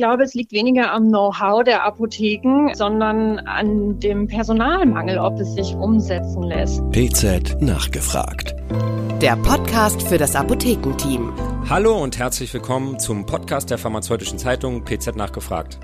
glaube, es liegt weniger am Know-how der Apotheken, sondern an dem Personalmangel, ob es sich umsetzen lässt. PZ nachgefragt. Der Podcast für das Apothekenteam. Hallo und herzlich willkommen zum Podcast der Pharmazeutischen Zeitung PZ nachgefragt.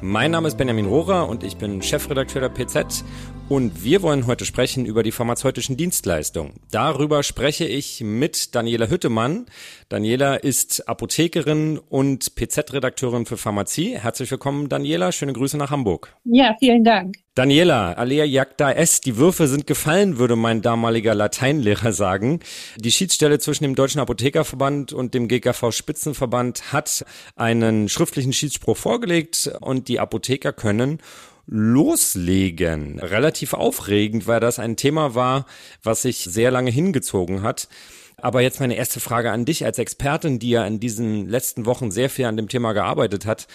Mein Name ist Benjamin Rohrer und ich bin Chefredakteur der PZ und wir wollen heute sprechen über die pharmazeutischen Dienstleistungen. Darüber spreche ich mit Daniela Hüttemann. Daniela ist Apothekerin und PZ-Redakteurin für Pharmazie. Herzlich willkommen, Daniela. Schöne Grüße nach Hamburg. Ja, vielen Dank. Daniela, alea jacta est, die Würfe sind gefallen, würde mein damaliger Lateinlehrer sagen. Die Schiedsstelle zwischen dem Deutschen Apothekerverband und dem GKV Spitzenverband hat einen schriftlichen Schiedsspruch vorgelegt und die Apotheker können loslegen. Relativ aufregend, weil das ein Thema war, was sich sehr lange hingezogen hat. Aber jetzt meine erste Frage an dich als Expertin, die ja in diesen letzten Wochen sehr viel an dem Thema gearbeitet hat.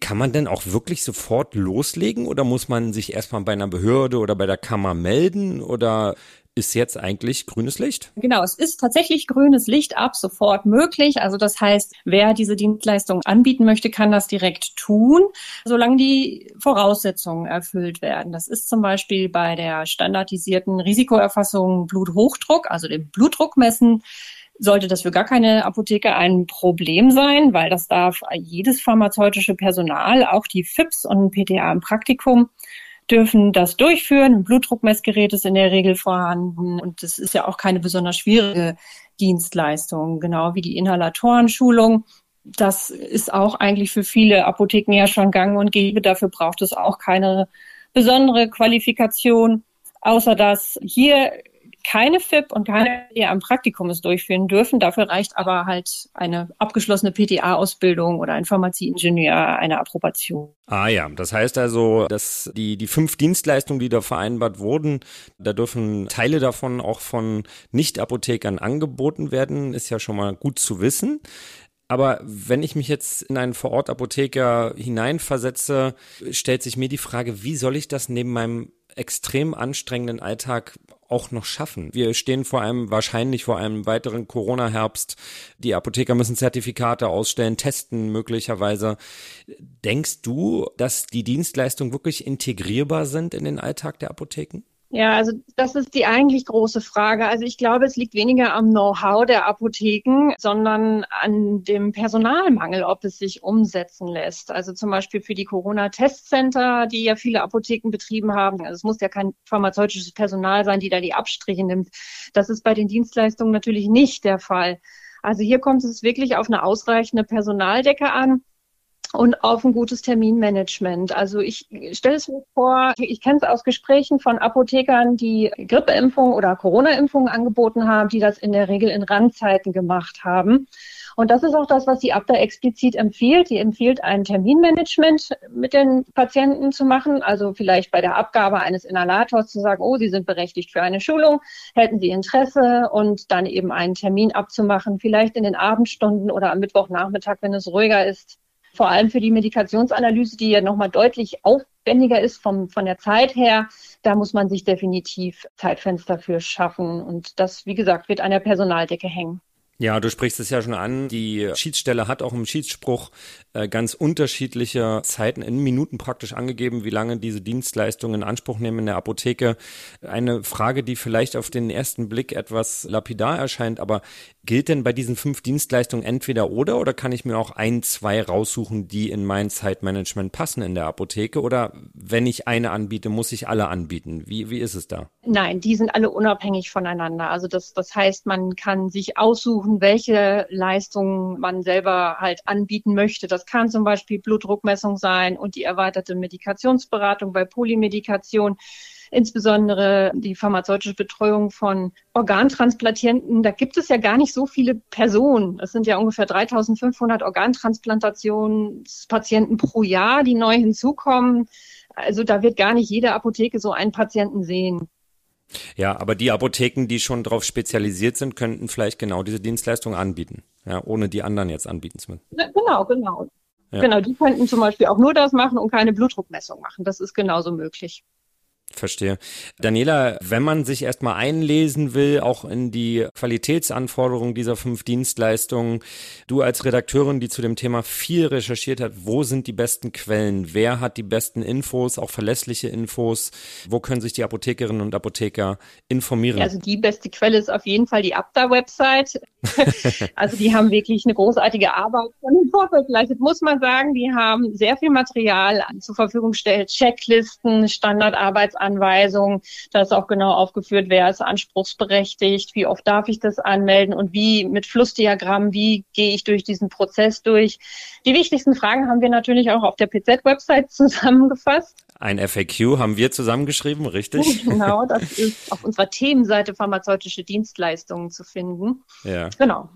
Kann man denn auch wirklich sofort loslegen oder muss man sich erstmal bei einer Behörde oder bei der Kammer melden oder ist jetzt eigentlich grünes Licht? Genau, es ist tatsächlich grünes Licht ab sofort möglich. Also das heißt, wer diese Dienstleistung anbieten möchte, kann das direkt tun, solange die Voraussetzungen erfüllt werden. Das ist zum Beispiel bei der standardisierten Risikoerfassung Bluthochdruck, also dem Blutdruck messen, sollte das für gar keine Apotheke ein Problem sein, weil das darf jedes pharmazeutische Personal, auch die FIPS und PTA im Praktikum, dürfen das durchführen. Ein Blutdruckmessgerät ist in der Regel vorhanden und das ist ja auch keine besonders schwierige Dienstleistung, genau wie die Inhalatorenschulung. Das ist auch eigentlich für viele Apotheken ja schon gang und gäbe. Dafür braucht es auch keine besondere Qualifikation, außer dass hier keine FIP und keine PTA am Praktikum es durchführen dürfen. Dafür reicht aber halt eine abgeschlossene PTA-Ausbildung oder ein Pharmazieingenieur eine Approbation. Ah ja, das heißt also, dass die, die fünf Dienstleistungen, die da vereinbart wurden, da dürfen Teile davon auch von Nicht-Apothekern angeboten werden, ist ja schon mal gut zu wissen. Aber wenn ich mich jetzt in einen Vorortapotheker hineinversetze, stellt sich mir die Frage, wie soll ich das neben meinem extrem anstrengenden Alltag auch noch schaffen. Wir stehen vor einem, wahrscheinlich vor einem weiteren Corona-Herbst. Die Apotheker müssen Zertifikate ausstellen, testen möglicherweise. Denkst du, dass die Dienstleistungen wirklich integrierbar sind in den Alltag der Apotheken? Ja, also das ist die eigentlich große Frage. Also ich glaube, es liegt weniger am Know-how der Apotheken, sondern an dem Personalmangel, ob es sich umsetzen lässt. Also zum Beispiel für die Corona-Testcenter, die ja viele Apotheken betrieben haben. Also es muss ja kein pharmazeutisches Personal sein, die da die Abstriche nimmt. Das ist bei den Dienstleistungen natürlich nicht der Fall. Also hier kommt es wirklich auf eine ausreichende Personaldecke an und auf ein gutes Terminmanagement. Also ich stelle es mir vor, ich kenne es aus Gesprächen von Apothekern, die Grippeimpfungen oder Corona-Impfungen angeboten haben, die das in der Regel in Randzeiten gemacht haben. Und das ist auch das, was die ABDA explizit empfiehlt. Sie empfiehlt, ein Terminmanagement mit den Patienten zu machen. Also vielleicht bei der Abgabe eines Inhalators zu sagen, oh, Sie sind berechtigt für eine Schulung, hätten Sie Interesse und dann eben einen Termin abzumachen, vielleicht in den Abendstunden oder am Mittwochnachmittag, wenn es ruhiger ist, vor allem für die Medikationsanalyse, die ja nochmal deutlich aufwendiger ist vom, von der Zeit her, da muss man sich definitiv Zeitfenster für schaffen. Und das, wie gesagt, wird an der Personaldecke hängen. Ja, du sprichst es ja schon an. Die Schiedsstelle hat auch im Schiedsspruch äh, ganz unterschiedliche Zeiten in Minuten praktisch angegeben, wie lange diese Dienstleistungen in Anspruch nehmen in der Apotheke. Eine Frage, die vielleicht auf den ersten Blick etwas lapidar erscheint, aber gilt denn bei diesen fünf Dienstleistungen entweder oder oder kann ich mir auch ein, zwei raussuchen, die in mein Zeitmanagement passen in der Apotheke? Oder wenn ich eine anbiete, muss ich alle anbieten? Wie, wie ist es da? Nein, die sind alle unabhängig voneinander. Also das, das heißt, man kann sich aussuchen, aussuchen, welche Leistungen man selber halt anbieten möchte. Das kann zum Beispiel Blutdruckmessung sein und die erweiterte Medikationsberatung bei Polymedikation insbesondere die pharmazeutische Betreuung von Organtransplantierenden. Da gibt es ja gar nicht so viele Personen. Es sind ja ungefähr 3500 Organtransplantationspatienten pro Jahr, die neu hinzukommen. Also da wird gar nicht jede Apotheke so einen Patienten sehen. Ja, aber die Apotheken, die schon darauf spezialisiert sind, könnten vielleicht genau diese Dienstleistung anbieten, ja, ohne die anderen jetzt anbieten zu müssen. Genau, genau. Ja. Genau, die könnten zum Beispiel auch nur das machen und keine Blutdruckmessung machen. Das ist genauso möglich. Verstehe. Daniela, wenn man sich erstmal einlesen will, auch in die Qualitätsanforderungen dieser fünf Dienstleistungen, du als Redakteurin, die zu dem Thema viel recherchiert hat, wo sind die besten Quellen? Wer hat die besten Infos, auch verlässliche Infos? Wo können sich die Apothekerinnen und Apotheker informieren? Also die beste Quelle ist auf jeden Fall die Abda-Website. also die haben wirklich eine großartige Arbeit von den Vorfeld geleistet, muss man sagen. Die haben sehr viel Material zur Verfügung gestellt, Checklisten, Standardarbeitsanweisungen, Anweisung. Da ist auch genau aufgeführt, wer ist anspruchsberechtigt, wie oft darf ich das anmelden und wie mit Flussdiagramm, wie gehe ich durch diesen Prozess durch. Die wichtigsten Fragen haben wir natürlich auch auf der PZ-Website zusammengefasst. Ein FAQ haben wir zusammengeschrieben, richtig? Genau, das ist auf unserer Themenseite pharmazeutische Dienstleistungen zu finden. Ja. Genau.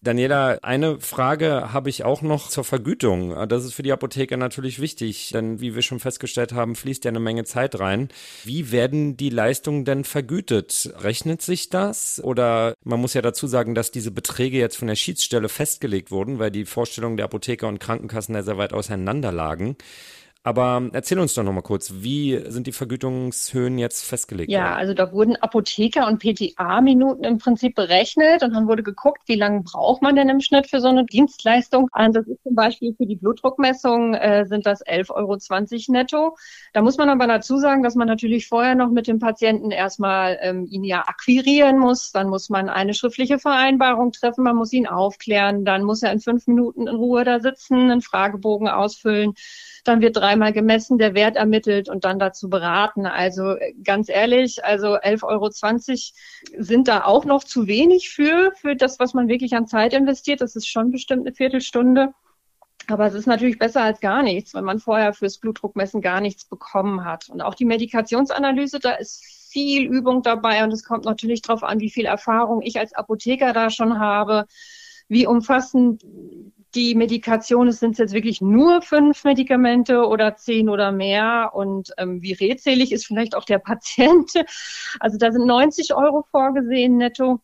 Daniela, eine Frage habe ich auch noch zur Vergütung. Das ist für die Apotheker natürlich wichtig, denn wie wir schon festgestellt haben, fließt ja eine Menge Zeit rein. Wie werden die Leistungen denn vergütet? Rechnet sich das? Oder man muss ja dazu sagen, dass diese Beträge jetzt von der Schiedsstelle festgelegt wurden, weil die Vorstellungen der Apotheker und Krankenkassen ja sehr weit auseinander lagen. Aber erzähl uns doch nochmal kurz, wie sind die Vergütungshöhen jetzt festgelegt? Ja, also da wurden Apotheker- und PTA-Minuten im Prinzip berechnet und dann wurde geguckt, wie lange braucht man denn im Schnitt für so eine Dienstleistung. Also das ist zum Beispiel für die Blutdruckmessung äh, sind das 11,20 Euro netto. Da muss man aber dazu sagen, dass man natürlich vorher noch mit dem Patienten erstmal ähm, ihn ja akquirieren muss. Dann muss man eine schriftliche Vereinbarung treffen, man muss ihn aufklären, dann muss er in fünf Minuten in Ruhe da sitzen, einen Fragebogen ausfüllen. Dann wird dreimal gemessen, der Wert ermittelt und dann dazu beraten. Also ganz ehrlich, also 11,20 Euro sind da auch noch zu wenig für, für das, was man wirklich an Zeit investiert. Das ist schon bestimmt eine Viertelstunde. Aber es ist natürlich besser als gar nichts, wenn man vorher fürs Blutdruckmessen gar nichts bekommen hat. Und auch die Medikationsanalyse, da ist viel Übung dabei und es kommt natürlich darauf an, wie viel Erfahrung ich als Apotheker da schon habe, wie umfassend die Medikation ist, sind es jetzt wirklich nur fünf Medikamente oder zehn oder mehr und ähm, wie redselig ist vielleicht auch der Patient. Also da sind 90 Euro vorgesehen netto.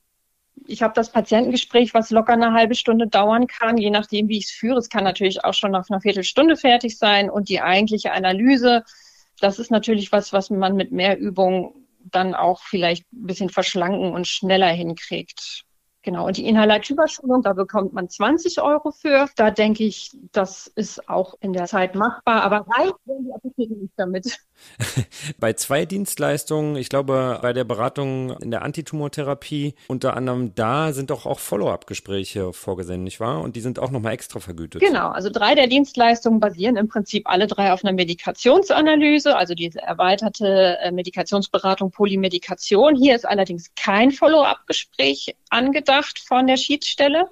Ich habe das Patientengespräch, was locker eine halbe Stunde dauern kann, je nachdem, wie ich es führe. Es kann natürlich auch schon nach einer Viertelstunde fertig sein und die eigentliche Analyse, das ist natürlich was, was man mit mehr Übung dann auch vielleicht ein bisschen verschlanken und schneller hinkriegt. Genau, und die Inhalativschulung, da bekommt man 20 Euro für. Da denke ich, das ist auch in der Zeit machbar, aber reich werden die Apotheken nicht damit. bei zwei Dienstleistungen, ich glaube, bei der Beratung in der Antitumortherapie, unter anderem da sind doch auch Follow-up-Gespräche vorgesehen, nicht wahr? Und die sind auch nochmal extra vergütet. Genau, also drei der Dienstleistungen basieren im Prinzip alle drei auf einer Medikationsanalyse, also diese erweiterte äh, Medikationsberatung Polymedikation. Hier ist allerdings kein Follow-up-Gespräch angedacht von der Schiedsstelle.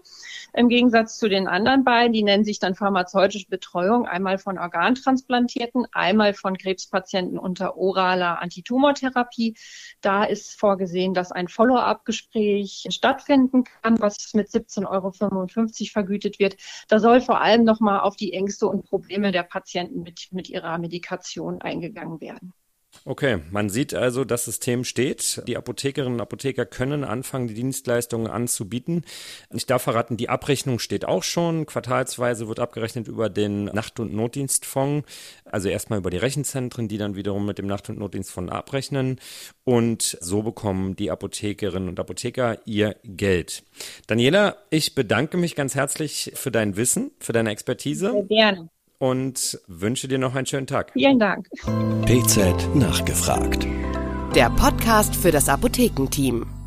Im Gegensatz zu den anderen beiden, die nennen sich dann pharmazeutische Betreuung, einmal von Organtransplantierten, einmal von Krebspatienten unter oraler Antitumortherapie. Da ist vorgesehen, dass ein Follow-up-Gespräch stattfinden kann, was mit 17,55 Euro vergütet wird. Da soll vor allem nochmal auf die Ängste und Probleme der Patienten mit, mit ihrer Medikation eingegangen werden. Okay, man sieht also, das System steht. Die Apothekerinnen und Apotheker können anfangen, die Dienstleistungen anzubieten. Ich darf verraten, die Abrechnung steht auch schon. Quartalsweise wird abgerechnet über den Nacht- und Notdienstfonds. Also erstmal über die Rechenzentren, die dann wiederum mit dem Nacht- und Notdienstfonds abrechnen. Und so bekommen die Apothekerinnen und Apotheker ihr Geld. Daniela, ich bedanke mich ganz herzlich für dein Wissen, für deine Expertise. Sehr gerne und wünsche dir noch einen schönen Tag. Vielen Dank. PZ nachgefragt. Der Podcast für das Apothekenteam.